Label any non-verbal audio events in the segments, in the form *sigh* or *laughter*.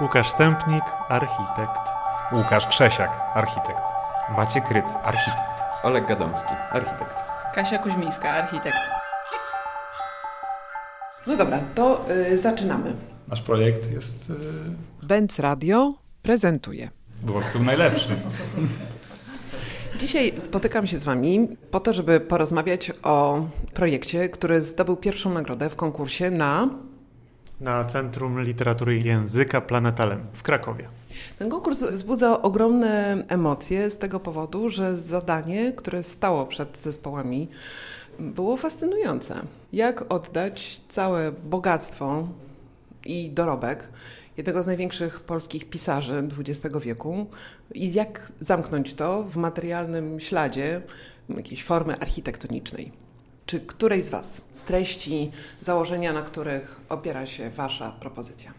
Łukasz Stępnik, architekt. Łukasz Krzesiak, architekt. Maciek Ryc, architekt. Oleg Gadomski, architekt. Kasia Kuźmińska, architekt. No dobra, to y, zaczynamy. Nasz projekt jest y, Benz Radio prezentuje. po prostu najlepszy. Dzisiaj spotykam się z Wami po to, żeby porozmawiać o projekcie, który zdobył pierwszą nagrodę w konkursie na. Na Centrum Literatury i Języka Planetalem w Krakowie. Ten konkurs wzbudza ogromne emocje z tego powodu, że zadanie, które stało przed zespołami, było fascynujące. Jak oddać całe bogactwo i dorobek jednego z największych polskich pisarzy XX wieku i jak zamknąć to w materialnym śladzie jakiejś formy architektonicznej. Czy której z Was z treści, założenia, na których opiera się Wasza propozycja?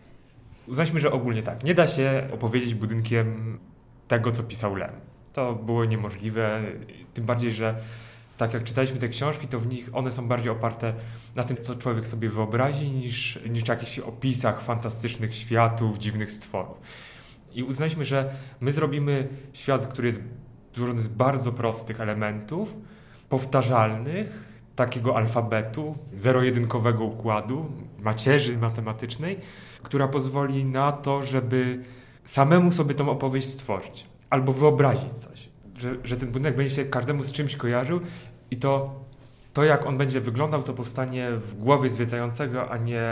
Uznaliśmy, że ogólnie tak. Nie da się opowiedzieć budynkiem tego, co pisał Lem. To było niemożliwe, tym bardziej, że tak jak czytaliśmy te książki, to w nich one są bardziej oparte na tym, co człowiek sobie wyobrazi, niż, niż jakichś opisach fantastycznych światów, dziwnych stworów. I uznaliśmy, że my zrobimy świat, który jest złożony z bardzo prostych elementów, powtarzalnych, takiego alfabetu, zero-jedynkowego układu, macierzy matematycznej, która pozwoli na to, żeby samemu sobie tą opowieść stworzyć albo wyobrazić coś. Że, że ten budynek będzie się każdemu z czymś kojarzył i to, to, jak on będzie wyglądał, to powstanie w głowie zwiedzającego, a nie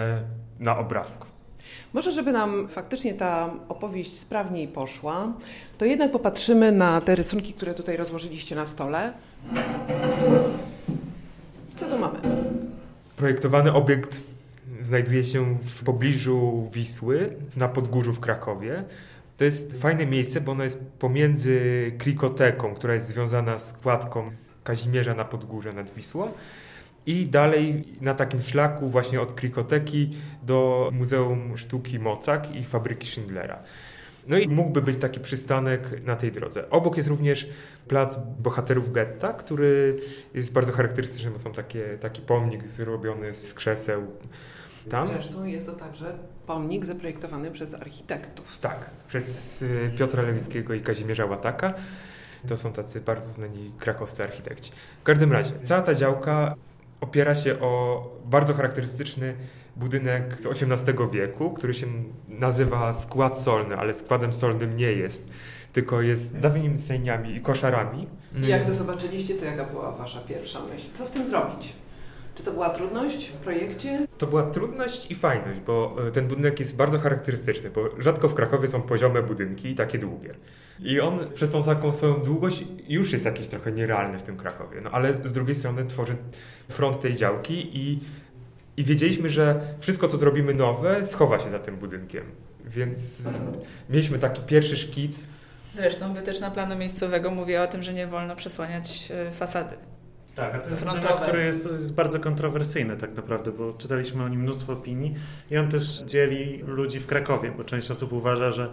na obrazku. Może, żeby nam faktycznie ta opowieść sprawniej poszła, to jednak popatrzymy na te rysunki, które tutaj rozłożyliście na stole. Co tu mamy? Projektowany obiekt znajduje się w pobliżu Wisły, na Podgórzu w Krakowie. To jest fajne miejsce, bo ono jest pomiędzy Krikoteką, która jest związana z kładką z Kazimierza na Podgórze nad Wisłą i dalej na takim szlaku właśnie od Krikoteki do Muzeum Sztuki Mocak i Fabryki Schindlera. No i mógłby być taki przystanek na tej drodze. Obok jest również plac bohaterów getta, który jest bardzo charakterystyczny, bo są takie, taki pomnik zrobiony z krzeseł. Tam? Zresztą jest to także pomnik zaprojektowany przez architektów. Tak, przez y, Piotra Lewickiego i Kazimierza Łataka. To są tacy bardzo znani krakowscy architekci. W każdym razie, cała ta działka opiera się o bardzo charakterystyczny budynek z XVIII wieku, który się nazywa skład solny, ale składem solnym nie jest, tylko jest dawnymi sejniami i koszarami. I jak to zobaczyliście, to jaka była Wasza pierwsza myśl? Co z tym zrobić? Czy to była trudność w projekcie? To była trudność i fajność, bo e, ten budynek jest bardzo charakterystyczny, bo rzadko w Krakowie są poziome budynki i takie długie. I on przez tą taką swoją długość już jest jakiś trochę nierealny w tym Krakowie. No ale z drugiej strony tworzy front tej działki i, i wiedzieliśmy, że wszystko, co zrobimy nowe, schowa się za tym budynkiem. Więc mieliśmy taki pierwszy szkic. Zresztą wytyczna planu miejscowego mówi o tym, że nie wolno przesłaniać e, fasady. Tak, a to jest Frontowe. budynek, który jest, jest bardzo kontrowersyjny tak naprawdę, bo czytaliśmy o nim mnóstwo opinii i on też dzieli ludzi w Krakowie, bo część osób uważa, że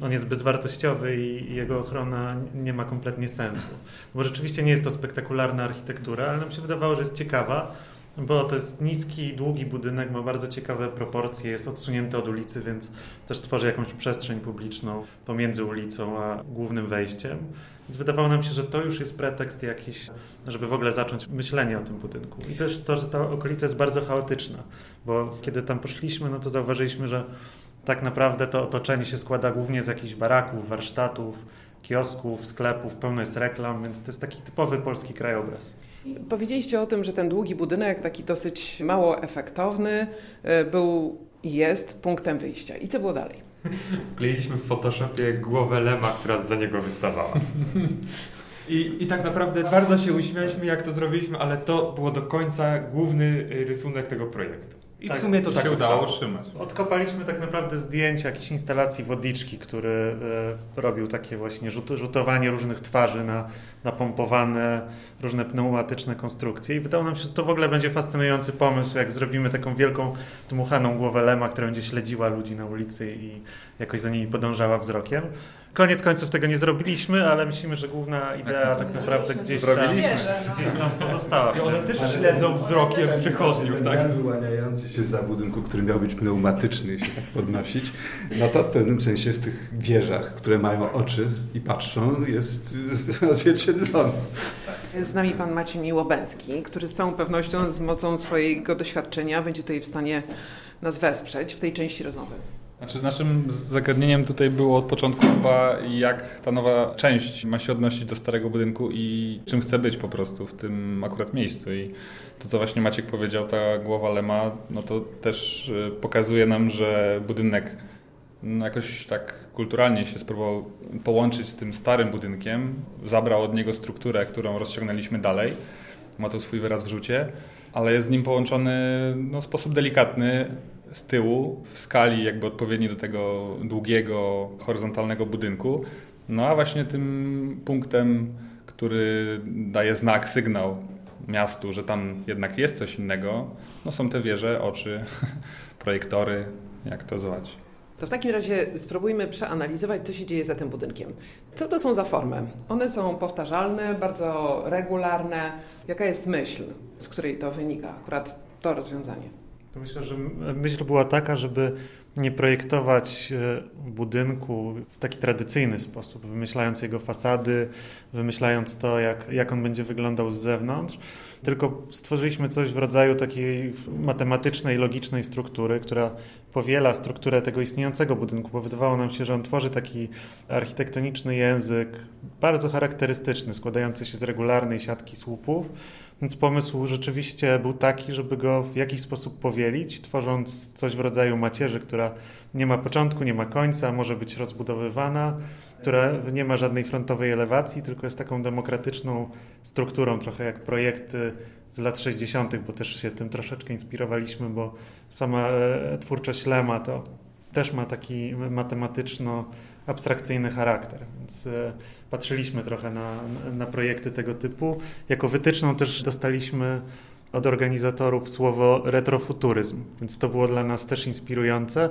on jest bezwartościowy i jego ochrona nie ma kompletnie sensu. Bo rzeczywiście nie jest to spektakularna architektura, ale nam się wydawało, że jest ciekawa, bo to jest niski, długi budynek, ma bardzo ciekawe proporcje, jest odsunięty od ulicy, więc też tworzy jakąś przestrzeń publiczną pomiędzy ulicą a głównym wejściem. Więc wydawało nam się, że to już jest pretekst jakiś, żeby w ogóle zacząć myślenie o tym budynku. I też to, że ta okolica jest bardzo chaotyczna, bo kiedy tam poszliśmy, no to zauważyliśmy, że tak naprawdę to otoczenie się składa głównie z jakichś baraków, warsztatów, kiosków, sklepów, pełno jest reklam, więc to jest taki typowy polski krajobraz. Powiedzieliście o tym, że ten długi budynek, taki dosyć mało efektowny, y, był i jest punktem wyjścia. I co było dalej? *laughs* Wkleiliśmy w Photoshopie głowę Lema, która za niego wystawała. *laughs* I, I tak naprawdę bardzo się uśmialiśmy, jak to zrobiliśmy, ale to było do końca główny y, rysunek tego projektu. I Tak, w sumie to tak się udało utrzymać. Odkopaliśmy tak naprawdę zdjęcia jakiejś instalacji wodliczki, który e, robił takie właśnie rzut, rzutowanie różnych twarzy na napompowane różne pneumatyczne konstrukcje i wydało nam się, że to w ogóle będzie fascynujący pomysł, jak zrobimy taką wielką dmuchaną głowę lema, która będzie śledziła ludzi na ulicy i jakoś za nimi podążała wzrokiem. Koniec końców tego nie zrobiliśmy, ale myślimy, że główna idea Tak, tak nie naprawdę gdzieś tam. Wierzę, no. gdzieś tam pozostała. w I one też śledzą wzrokiem przechodniów, tak? wyłaniający się za budynku, który miał być pneumatyczny i się tak podnosić, no to w pewnym sensie w tych wieżach, które mają oczy i patrzą, jest *laughs* odzwierciedlony. Jest z nami pan Maciej Miłobęcki, który z całą pewnością z mocą swojego doświadczenia będzie tutaj w stanie nas wesprzeć w tej części rozmowy. Znaczy naszym zagadnieniem tutaj było od początku chyba jak ta nowa część ma się odnosić do starego budynku i czym chce być po prostu w tym akurat miejscu. I to co właśnie Maciek powiedział, ta głowa Lema, no to też y, pokazuje nam, że budynek no jakoś tak kulturalnie się spróbował połączyć z tym starym budynkiem, zabrał od niego strukturę, którą rozciągnęliśmy dalej, ma to swój wyraz w rzucie, ale jest z nim połączony no, sposób delikatny z tyłu, w skali jakby odpowiedniej do tego długiego, horyzontalnego budynku. No a właśnie tym punktem, który daje znak, sygnał miastu, że tam jednak jest coś innego, no są te wieże, oczy, *laughs* projektory, jak to zwać. To w takim razie spróbujmy przeanalizować, co się dzieje za tym budynkiem. Co to są za formy? One są powtarzalne, bardzo regularne. Jaka jest myśl, z której to wynika, akurat to rozwiązanie? To myślę, że myśl była taka, żeby nie projektować e, budynku w taki tradycyjny sposób, wymyślając jego fasady, wymyślając to, jak, jak on będzie wyglądał z zewnątrz, tylko stworzyliśmy coś w rodzaju takiej matematycznej, logicznej struktury, która powiela strukturę tego istniejącego budynku, bo wydawało nam się, że on tworzy taki architektoniczny język bardzo charakterystyczny, składający się z regularnej siatki słupów. Więc pomysł rzeczywiście był taki, żeby go w jakiś sposób powielić, tworząc coś w rodzaju macierzy, która nie ma początku, nie ma końca, może być rozbudowywana, która nie ma żadnej frontowej elewacji, tylko jest taką demokratyczną strukturą, trochę jak projekty z lat 60., bo też się tym troszeczkę inspirowaliśmy, bo sama e, twórczość Lema to też ma taki matematyczno-abstrakcyjny charakter. Więc e, patrzyliśmy trochę na, na projekty tego typu. Jako wytyczną też dostaliśmy od organizatorów słowo retrofuturyzm, więc to było dla nas też inspirujące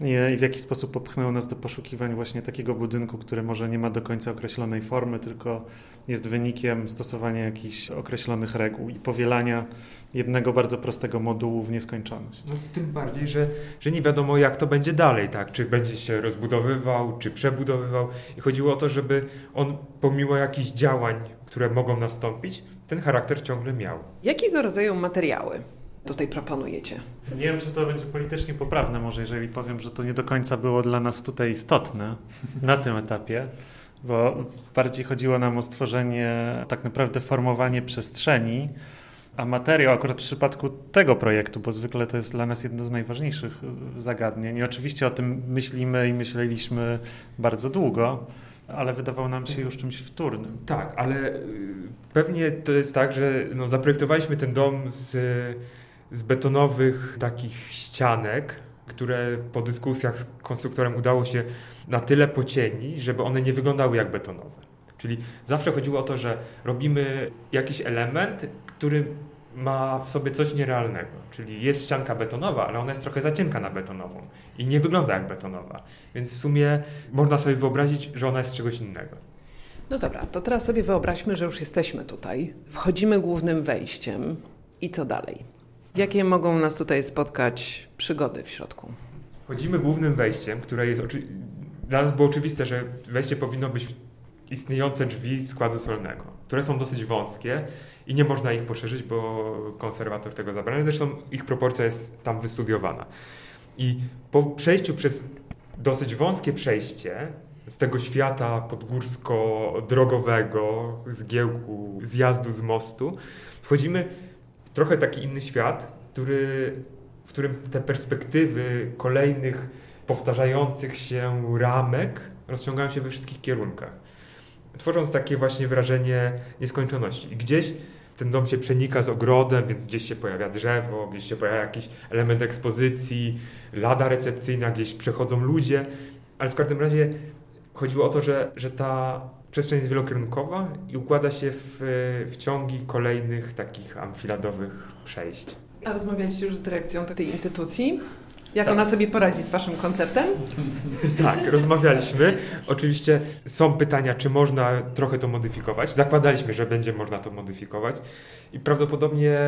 i w jaki sposób popchnęło nas do poszukiwań właśnie takiego budynku, który może nie ma do końca określonej formy, tylko jest wynikiem stosowania jakichś określonych reguł i powielania jednego bardzo prostego modułu w nieskończoność. No, tym bardziej, że, że nie wiadomo jak to będzie dalej, tak? Czy będzie się rozbudowywał, czy przebudowywał. I chodziło o to, żeby on pomimo jakichś działań, które mogą nastąpić, ten charakter ciągle miał. Jakiego rodzaju materiały tutaj proponujecie? Nie wiem, czy to będzie politycznie poprawne, może jeżeli powiem, że to nie do końca było dla nas tutaj istotne *laughs* na tym etapie, bo bardziej chodziło nam o stworzenie, tak naprawdę formowanie przestrzeni, a materiał akurat w przypadku tego projektu, bo zwykle to jest dla nas jedno z najważniejszych y, zagadnień. I oczywiście o tym myślimy i myśleliśmy bardzo długo, ale wydawał nam się już czymś wtórnym. Tak, ale y, pewnie to jest tak, że no, zaprojektowaliśmy ten dom z z betonowych takich ścianek, które po dyskusjach z konstruktorem udało się na tyle pocienić, żeby one nie wyglądały jak betonowe. Czyli zawsze chodziło o to, że robimy jakiś element, który ma w sobie coś nierealnego. Czyli jest ścianka betonowa, ale ona jest trochę za cienka na betonową i nie wygląda jak betonowa. Więc w sumie można sobie wyobrazić, że ona jest czegoś innego. No dobra, to teraz sobie wyobraźmy, że już jesteśmy tutaj. Wchodzimy głównym wejściem i co dalej? Jakie mogą nas tutaj spotkać przygody w środku? Chodzimy głównym wejściem, które jest oczy... dla nas było oczywiste, że wejście powinno być istniejące drzwi składu solnego, które są dosyć wąskie i nie można ich poszerzyć, bo konserwator tego zabrania. Zresztą ich proporcja jest tam wystudiowana. I po przejściu przez dosyć wąskie przejście z tego świata podgórsko-drogowego, zgiełku, zjazdu z mostu, wchodzimy trochę taki inny świat, który, w którym te perspektywy kolejnych powtarzających się ramek rozciągają się we wszystkich kierunkach. Tworząc takie właśnie wrażenie nieskończoności. I gdzieś ten dom się przenika z ogrodem, więc gdzieś się pojawia drzewo, gdzieś się pojawia jakiś element ekspozycji, lada recepcyjna, gdzieś przechodzą ludzie, ale w każdym razie chodziło o to, że, że ta przestrzeń jest wielokierunkowa i układa się w, w ciągi kolejnych takich amfiladowych przejść. A rozmawialiście już z dyrekcją tej instytucji? Jak Tak. ona sobie poradzi z waszym konceptem? *laughs* Tak, rozmawialiśmy. Oczywiście są pytania, czy można trochę to modyfikować. Zakładaliśmy, że będzie można to modyfikować i prawdopodobnie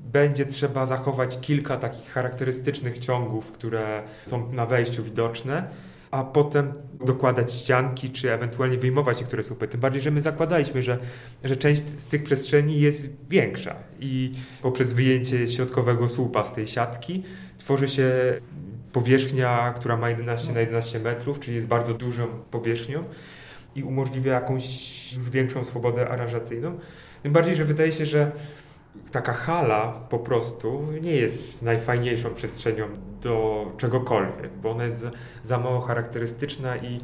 będzie trzeba zachować kilka takich charakterystycznych ciągów, które są na wejściu widoczne, a potem dokładać ścianki, czy ewentualnie wyjmować niektóre słupy. Tym bardziej, że my zakładaliśmy, że, że część z tych przestrzeni jest większa i poprzez wyjęcie środkowego słupa z tej siatki tworzy się powierzchnia, która ma 11 na 11 metrów, czyli jest bardzo dużą powierzchnią i umożliwia jakąś już większą swobodę aranżacyjną. Tym bardziej, że wydaje się, że taka hala po prostu nie jest najfajniejszą przestrzenią do czegokolwiek, bo ona jest za, mało charakterystyczna i,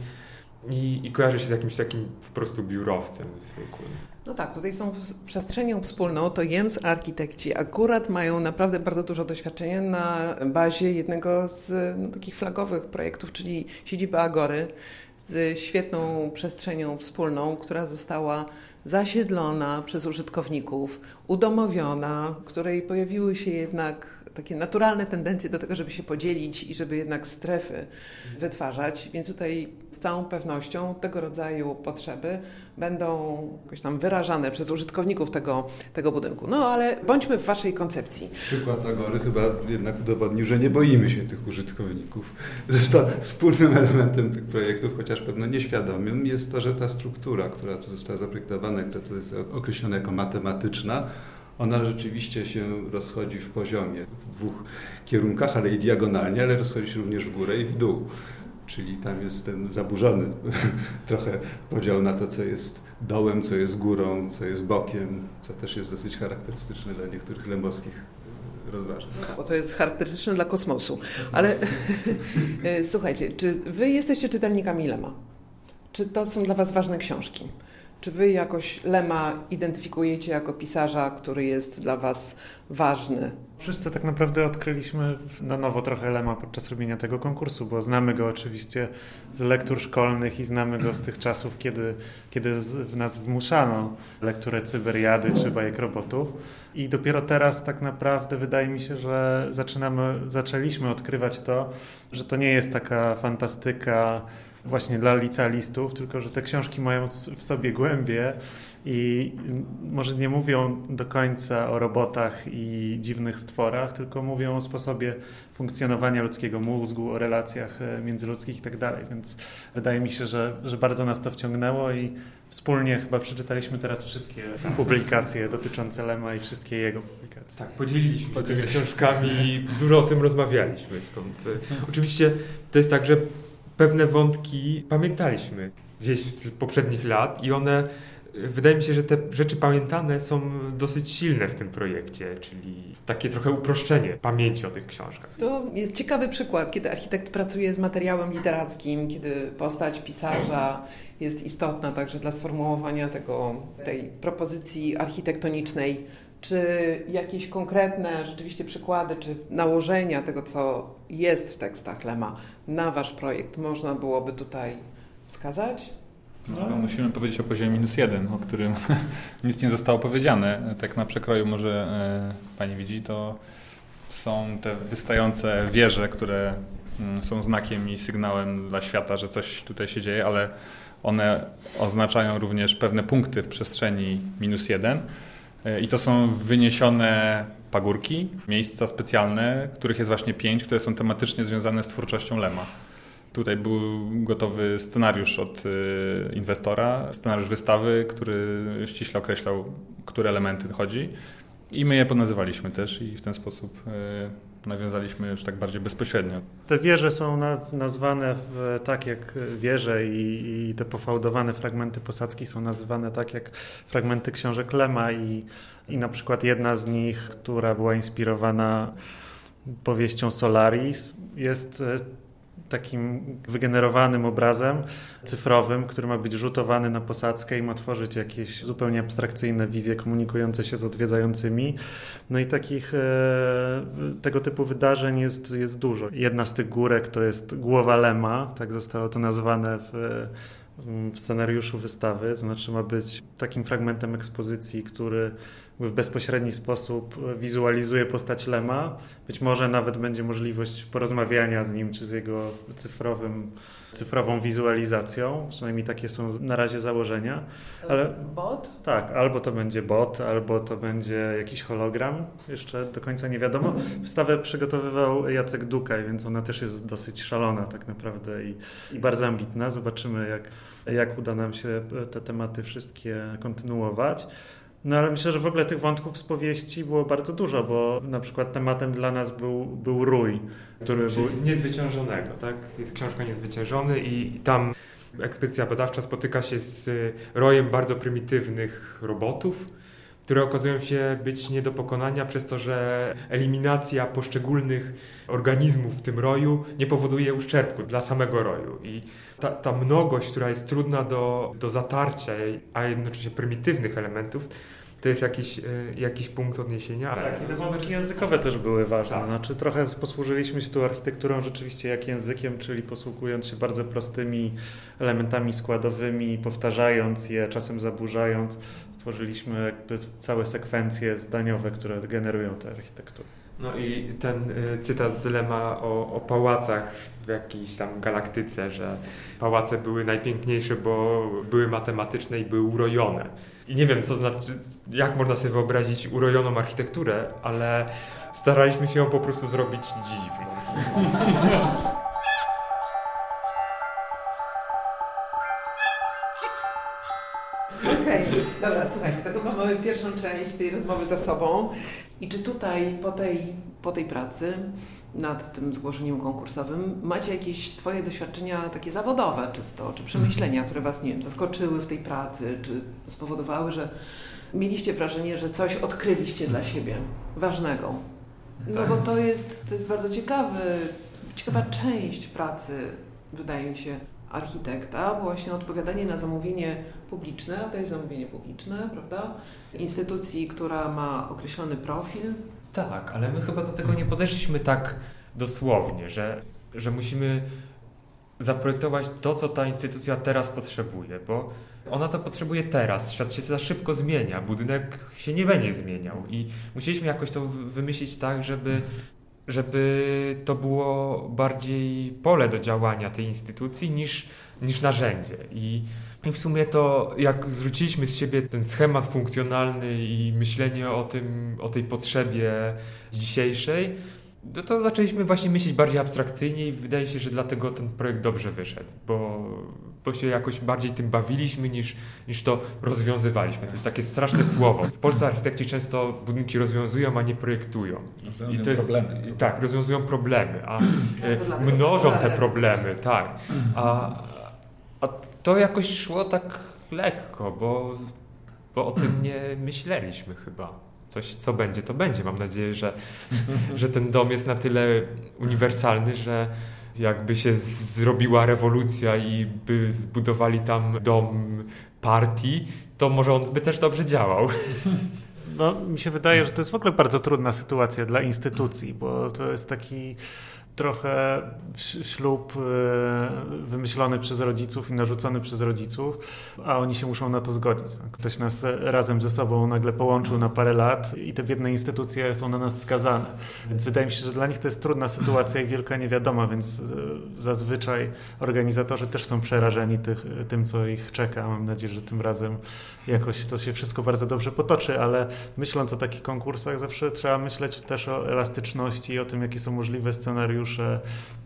i, i kojarzy się z jakimś takim po prostu biurowcem zwykłym. No tak, tutaj są przestrzenią wspólną, to JEMS architekci akurat mają naprawdę bardzo dużo doświadczenia na bazie jednego z no, takich flagowych projektów, czyli siedziby Agory z świetną przestrzenią wspólną, która została zasiedlona przez użytkowników, udomowiona, której pojawiły się jednak takie naturalne tendencje do tego, żeby się podzielić i żeby jednak strefy wytwarzać, więc tutaj z całą pewnością tego rodzaju potrzeby będą jakoś tam wyrażane przez użytkowników tego, tego budynku. No ale bądźmy w Waszej koncepcji. Przykład Agory chyba jednak udowodnił, że nie boimy się tych użytkowników. Zresztą wspólnym elementem tych projektów, chociaż pewno nieświadomym, jest to, że ta struktura, która tu została zaprojektowana, która tu jest określona jako matematyczna, ona rzeczywiście się rozchodzi w poziomie w dwóch kierunkach, ale i diagonalnie, ale rozchodzi się również w górę i w dół. Czyli tam jest ten zaburzony *laughs* trochę podział na to, co jest dołem, co jest górą, co jest bokiem, co też jest dosyć charakterystyczne dla niektórych lębowskich rozważań. Bo to jest charakterystyczne dla kosmosu. Ale *laughs* e, słuchajcie, czy Wy jesteście czytelnikami Lema? Czy to są dla Was ważne książki? Czy Wy jakoś Lema identyfikujecie jako pisarza, który jest dla Was ważny? Wszyscy tak naprawdę odkryliśmy na nowo trochę Lema podczas robienia tego konkursu, bo znamy go oczywiście z lektur szkolnych i znamy go z tych *clears throat* czasów, kiedy, kiedy w nas wmuszano lekturę Cyberiady czy Bajek Robotów. I dopiero teraz tak naprawdę wydaje mi się, że zaczynamy, zaczęliśmy odkrywać to, że to nie jest taka fantastyka właśnie dla licealistów, tylko że te książki mają w sobie głębie i może nie mówią do końca o robotach i dziwnych stworach, tylko mówią o sposobie funkcjonowania ludzkiego mózgu, o relacjach e, międzyludzkich i tak dalej. Więc wydaje mi się, że, że bardzo nas to wciągnęło i wspólnie chyba przeczytaliśmy teraz wszystkie publikacje dotyczące Lema i wszystkie jego publikacje. Tak, podzieliliśmy się tymi książkami i dużo o tym rozmawialiśmy. Stąd. e, Oczywiście to jest tak, że pewne wątki pamiętaliśmy gdzieś z poprzednich lat i one, e, wydaje mi się, że te rzeczy pamiętane są dosyć silne w tym projekcie, czyli takie trochę uproszczenie pamięci o tych książkach. To jest ciekawy przykład, kiedy architekt pracuje z materiałem literackim, kiedy postać pisarza jest istotna także dla sformułowania tego, tej propozycji architektonicznej. Czy jakieś konkretne rzeczywiście przykłady, czy nałożenia tego, co jest w tekstach Lema na Wasz projekt można byłoby tutaj wskazać? No, musimy powiedzieć o poziomie minus jeden, o którym *laughs* nic nie zostało powiedziane. Tak na przekroju może e, Pani widzi, to są te wystające wieże, które mm, są znakiem i sygnałem dla świata, że coś tutaj się dzieje, ale one oznaczają również pewne punkty w przestrzeni minus jeden. I to są wyniesione pagórki, miejsca specjalne, których jest właśnie pięć, które są tematycznie związane z twórczością Lema. Tutaj był gotowy scenariusz od y, inwestora, scenariusz wystawy, który ściśle określał, które elementy chodzi. I my je ponazywaliśmy też i w ten sposób y, nawiązaliśmy już tak bardziej bezpośrednio. Te wieże są na, nazwane w, tak jak wieże i, i te pofałdowane fragmenty posadzki są nazywane tak jak fragmenty książek Lema i, i na przykład jedna z nich, która była inspirowana powieścią Solaris, jest e, takim wygenerowanym obrazem cyfrowym, który ma być rzutowany na posadzkę i ma tworzyć jakieś zupełnie abstrakcyjne wizje komunikujące się z odwiedzającymi. No i takich e, tego typu wydarzeń jest, jest dużo. Jedna z tych górek to jest głowa Lema, tak zostało to nazwane w, w scenariuszu wystawy, znaczy ma być takim fragmentem ekspozycji, który w bezpośredni sposób wizualizuje postać Lema. Być może nawet będzie możliwość porozmawiania z nim, czy z jego cyfrowym, cyfrową wizualizacją. Przynajmniej takie są na razie założenia. Ale Bot? tak, albo to będzie bot, albo to będzie jakiś hologram. Jeszcze do końca nie wiadomo. Wystawę przygotowywał Jacek Dukaj, więc ona też jest dosyć szalona tak naprawdę i, i bardzo ambitna. Zobaczymy, jak, jak uda nam się te tematy wszystkie kontynuować. No ale myślę, że w ogóle tych wątków z powieści było bardzo dużo, bo na przykład tematem dla nas był, był rój, który Czyli był... z niezwyciężonego, tak? Jest książka Niezwyciężony i, i tam ekspedycja badawcza spotyka się z rojem bardzo prymitywnych robotów, które okazują się być nie do pokonania przez to, że eliminacja poszczególnych organizmów w tym roju nie powoduje uszczerbku dla samego roju. I ta, ta mnogość, która jest trudna do, do zatarcia, a jednocześnie prymitywnych elementów, to jest jakiś, y, jakiś punkt odniesienia. Tak, i te wątki językowe też były ważne. Tak. Znaczy, trochę posłużyliśmy się tu architekturą rzeczywiście jak językiem, czyli posługując się bardzo prostymi elementami składowymi, powtarzając je, czasem zaburzając, stworzyliśmy jakby całe sekwencje zdaniowe, które generują tę architekturę. No i ten y, cytat z Lema o, o pałacach w jakiejś tam galaktyce, że pałace były najpiękniejsze, bo były matematyczne i były urojone. I nie wiem, co znaczy, jak można sobie wyobrazić urojoną architekturę, ale staraliśmy się ją po prostu zrobić dziwną. *laughs* dobra, słuchajcie, to chyba mamy pierwszą część tej rozmowy za sobą. I czy tutaj po tej, po tej pracy nad tym zgłoszeniem konkursowym macie jakieś swoje doświadczenia takie zawodowe czysto, czy przemyślenia, które Was, nie wiem, zaskoczyły w tej pracy, czy spowodowały, że mieliście wrażenie, że coś odkryliście dla siebie ważnego? No bo to jest, to jest bardzo ciekawy, ciekawa część pracy, wydaje mi się, architekta, właśnie odpowiadanie na zamówienie publiczne, a to jest zamówienie publiczne, prawda? Instytucji, która ma określony profil. Tak, ale my chyba do tego nie podeszliśmy tak dosłownie, że, że musimy zaprojektować to, co ta instytucja teraz potrzebuje, bo ona to potrzebuje teraz. Świat się za szybko zmienia, budynek się nie będzie zmieniał i musieliśmy jakoś to wy- wymyślić tak, żeby, żeby to było bardziej pole do działania tej instytucji niż, niż narzędzie. I, I w sumie to, jak zwróciliśmy z siebie ten schemat funkcjonalny i myślenie o tym, o tej potrzebie dzisiejszej, no to zaczęliśmy właśnie myśleć bardziej abstrakcyjnie i wydaje się, że dlatego ten projekt dobrze wyszedł, bo, bo się jakoś bardziej tym bawiliśmy niż, niż to rozwiązywaliśmy. To jest takie straszne słowo. W Polsce architekci często budynki rozwiązują, a nie projektują. Rozwiązują to jest, problemy. i Tak, rozwiązują problemy, a to e, mnożą te problemy, tak. A, a to jakoś szło tak lekko, bo, bo o tym nie myśleliśmy chyba. Coś, co będzie, to będzie. Mam nadzieję, że, że ten dom jest na tyle uniwersalny, że jakby się zrobiła rewolucja i by zbudowali tam dom partii, to może on by też dobrze działał. No, mi się wydaje, że to jest w ogóle bardzo trudna sytuacja dla instytucji, bo to jest taki trochę ślub e, wymyślony przez rodziców i narzucony przez rodziców, a oni się muszą na to zgodzić. Ktoś nas razem ze sobą nagle połączył na parę lat i te biedne instytucje są na nas skazane. Więc wydaje mi się, że dla nich to jest trudna sytuacja i wielka niewiadoma, więc e, zazwyczaj organizatorzy też są przerażeni tych, tym, co ich czeka. Mam nadzieję, że tym razem jakoś to się wszystko bardzo dobrze potoczy, ale myśląc o takich konkursach, zawsze trzeba myśleć też o elastyczności i o tym, jakie są możliwe scenariusze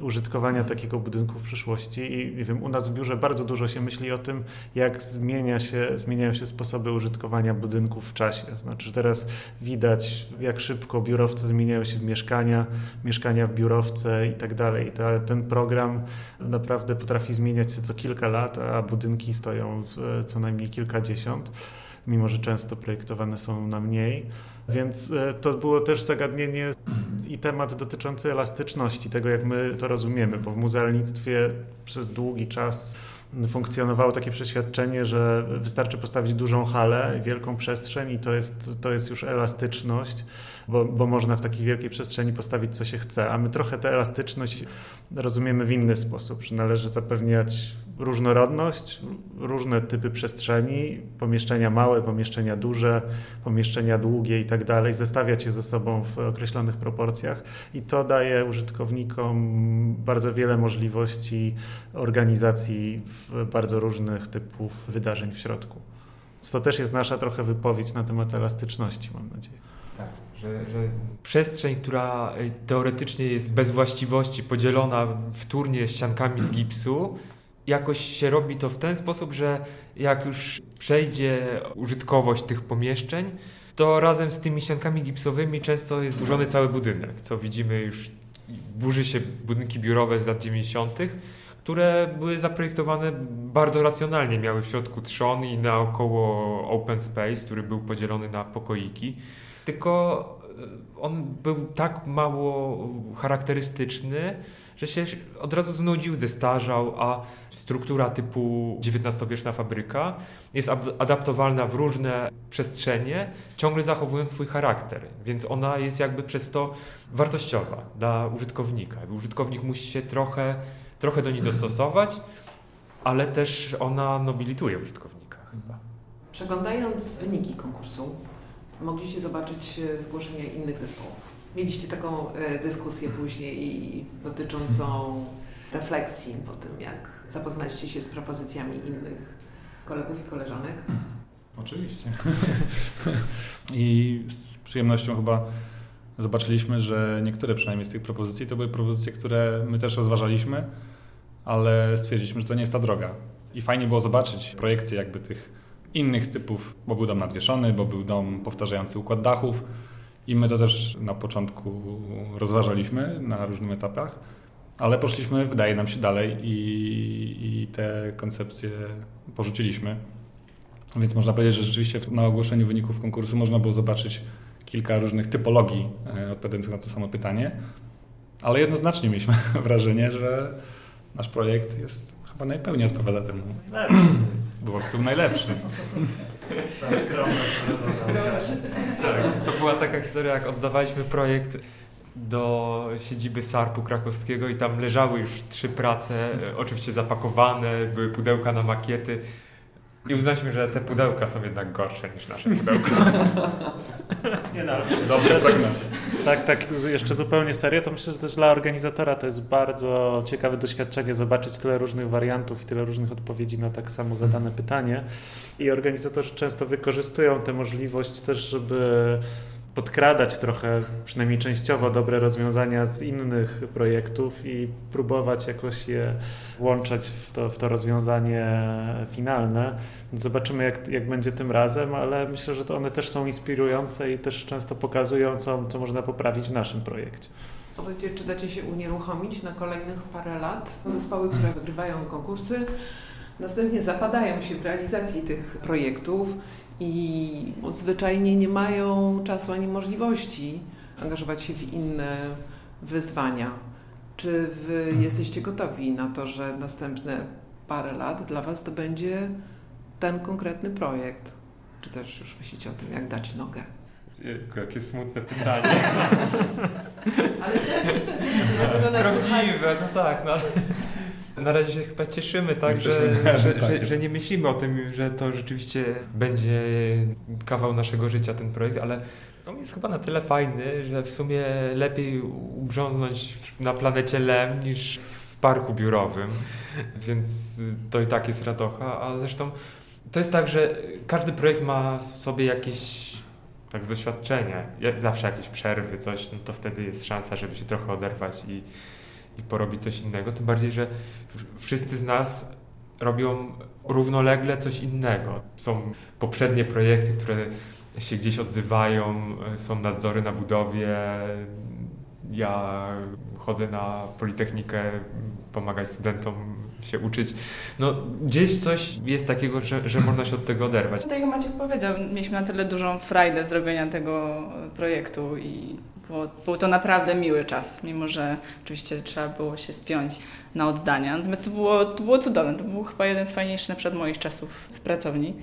użytkowania takiego budynku w przyszłości. I nie wiem, u nas w biurze bardzo dużo się myśli o tym, jak zmienia się, zmieniają się sposoby użytkowania budynków w czasie. Znaczy teraz widać, jak szybko biurowce zmieniają się w mieszkania, mieszkania w biurowce i tak dalej. Ten program naprawdę potrafi zmieniać się co kilka lat, a budynki stoją co najmniej kilkadziesiąt mimo że często projektowane są na mniej. Więc e, to było też zagadnienie i temat dotyczący elastyczności, tego jak my to rozumiemy, bo w muzealnictwie przez długi czas funkcjonowało takie przeświadczenie, że wystarczy postawić dużą halę, wielką przestrzeń i to jest, to jest już elastyczność, bo, bo można w takiej wielkiej przestrzeni postawić co się chce, a my trochę tę elastyczność rozumiemy w inny sposób, że należy zapewniać różnorodność, różne typy przestrzeni, pomieszczenia małe, pomieszczenia duże, pomieszczenia długie i tak dalej, zestawiać je ze sobą w określonych proporcjach i to daje użytkownikom bardzo wiele możliwości organizacji w bardzo różnych typów wydarzeń w środku. To też jest nasza trochę wypowiedź na temat elastyczności, mam nadzieję. Tak, że, że przestrzeń, która teoretycznie jest bez właściwości, podzielona wtórnie ściankami z gipsu, jakoś się robi to w ten sposób, że jak już przejdzie użytkowość tych pomieszczeń, to razem z tymi ściankami gipsowymi często jest burzony cały budynek, co widzimy już, burzy się budynki biurowe z lat 90., które były zaprojektowane bardzo racjonalnie, miały w środku trzon i naokoło open space, który był podzielony na pokoiki, tylko e, on był tak mało charakterystyczny, że się od razu znudził, zestarzał, a struktura typu XIX-wieczna fabryka jest adaptowalna w różne przestrzenie, ciągle zachowując swój charakter, więc ona jest jakby przez to wartościowa dla użytkownika. Użytkownik musi się trochę, trochę do niej dostosować, ale też ona nobilituje użytkownika chyba. Przeglądając wyniki konkursu, mogliście zobaczyć e, zgłoszenia innych zespołów. Mieliście taką e, dyskusję później dotyczącą refleksji po tym, jak zapoznaliście się z propozycjami innych kolegów i koleżanek? *clears throat* Oczywiście. *laughs* I z przyjemnością chyba zobaczyliśmy, że niektóre przynajmniej z tych propozycji to były propozycje, które my też rozważaliśmy, ale stwierdziliśmy, że to nie jest ta droga. I fajnie było zobaczyć projekcje jakby tych innych typów, bo był dom nadwieszony, bo był dom powtarzający układ dachów, i my to też na początku rozważaliśmy na różnych etapach, ale poszliśmy, wydaje nam się, dalej i, i te koncepcje porzuciliśmy. Więc można powiedzieć, że rzeczywiście na ogłoszeniu wyników konkursu można było zobaczyć kilka różnych typologii e, odpowiadających na to samo pytanie, ale jednoznacznie mieliśmy *laughs* wrażenie, że nasz projekt jest chyba najpełniej odpowiada temu. Był *clears throat* po prostu najlepszy. Tak, to była taka historia, jak oddawaliśmy projekt do siedziby SARP-u krakowskiego i tam leżały już trzy prace, oczywiście zapakowane, były pudełka na makiety. I uznaliśmy, że te pudełka są jednak gorsze niż nasze pudełka. *laughs* Nie no, ale Dobry tak, tak, jeszcze zupełnie serio, to myślę, że też dla organizatora to jest bardzo ciekawe doświadczenie zobaczyć tyle różnych wariantów i tyle różnych odpowiedzi na tak samo zadane pytanie. I organizatorzy często wykorzystują tę możliwość też, żeby podkradać trochę, przynajmniej częściowo, dobre rozwiązania z innych projektów i próbować jakoś je włączać w to, w to rozwiązanie finalne. Zobaczymy, jak, jak będzie tym razem, ale myślę, że to one też są inspirujące i też często pokazują, co, co można poprawić w naszym projekcie. Powiedzcie, czy dacie się unieruchomić na kolejnych parę lat? Zespoły, które wygrywają konkursy, następnie zapadają się w realizacji tych projektów i zwyczajnie nie mają czasu ani możliwości angażować się w inne wyzwania. Czy wy mhm. jesteście gotowi na to, że następne parę lat dla was to będzie ten konkretny projekt? Czy też już myślicie o tym, jak dać nogę? Jejku, jakie smutne pytanie. ale prawdziwe, no tak, no na razie się chyba cieszymy, tak, że, że, tak. Że, że, nie myślimy o tym, że to rzeczywiście będzie kawał naszego życia ten projekt, ale on jest chyba na tyle fajny, że w sumie lepiej ubrząznąć na planecie Lem niż w parku biurowym, *laughs* więc to i tak jest radocha, a zresztą to jest tak, że każdy projekt ma w sobie jakieś tak z doświadczenia, zawsze jakieś przerwy, coś, no to wtedy jest szansa, żeby się trochę oderwać i i porobić coś innego. Tym bardziej, że wszyscy z nas robią równolegle coś innego. Są poprzednie projekty, które się gdzieś odzywają, są nadzory na budowie. Ja chodzę na Politechnikę, pomagać studentom się uczyć. No, gdzieś coś jest takiego, że, że można się od tego oderwać. Tak jak Maciek powiedział, mieliśmy na tyle dużą frajdę zrobienia tego projektu i Było, był to naprawdę miły czas, mimo że oczywiście trzeba było się spiąć na oddania. Natomiast to było, to było cudowne. To był chyba jeden z fajniejszych na przykład moich czasów w pracowni.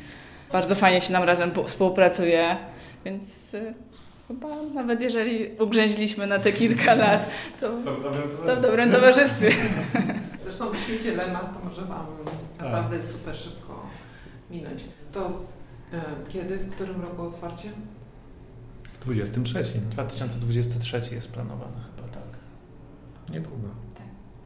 Bardzo fajnie się nam razem współpracuje, więc y, chyba nawet jeżeli ugrzęźliśmy na te kilka *laughs* lat, to, to w dobrym towarzystwie. *laughs* Zresztą w świecie Lema to może Wam naprawdę super szybko minąć. To e, kiedy, w którym roku otwarcie? W 23. 2023 jest planowane chyba, tak. Niedługo.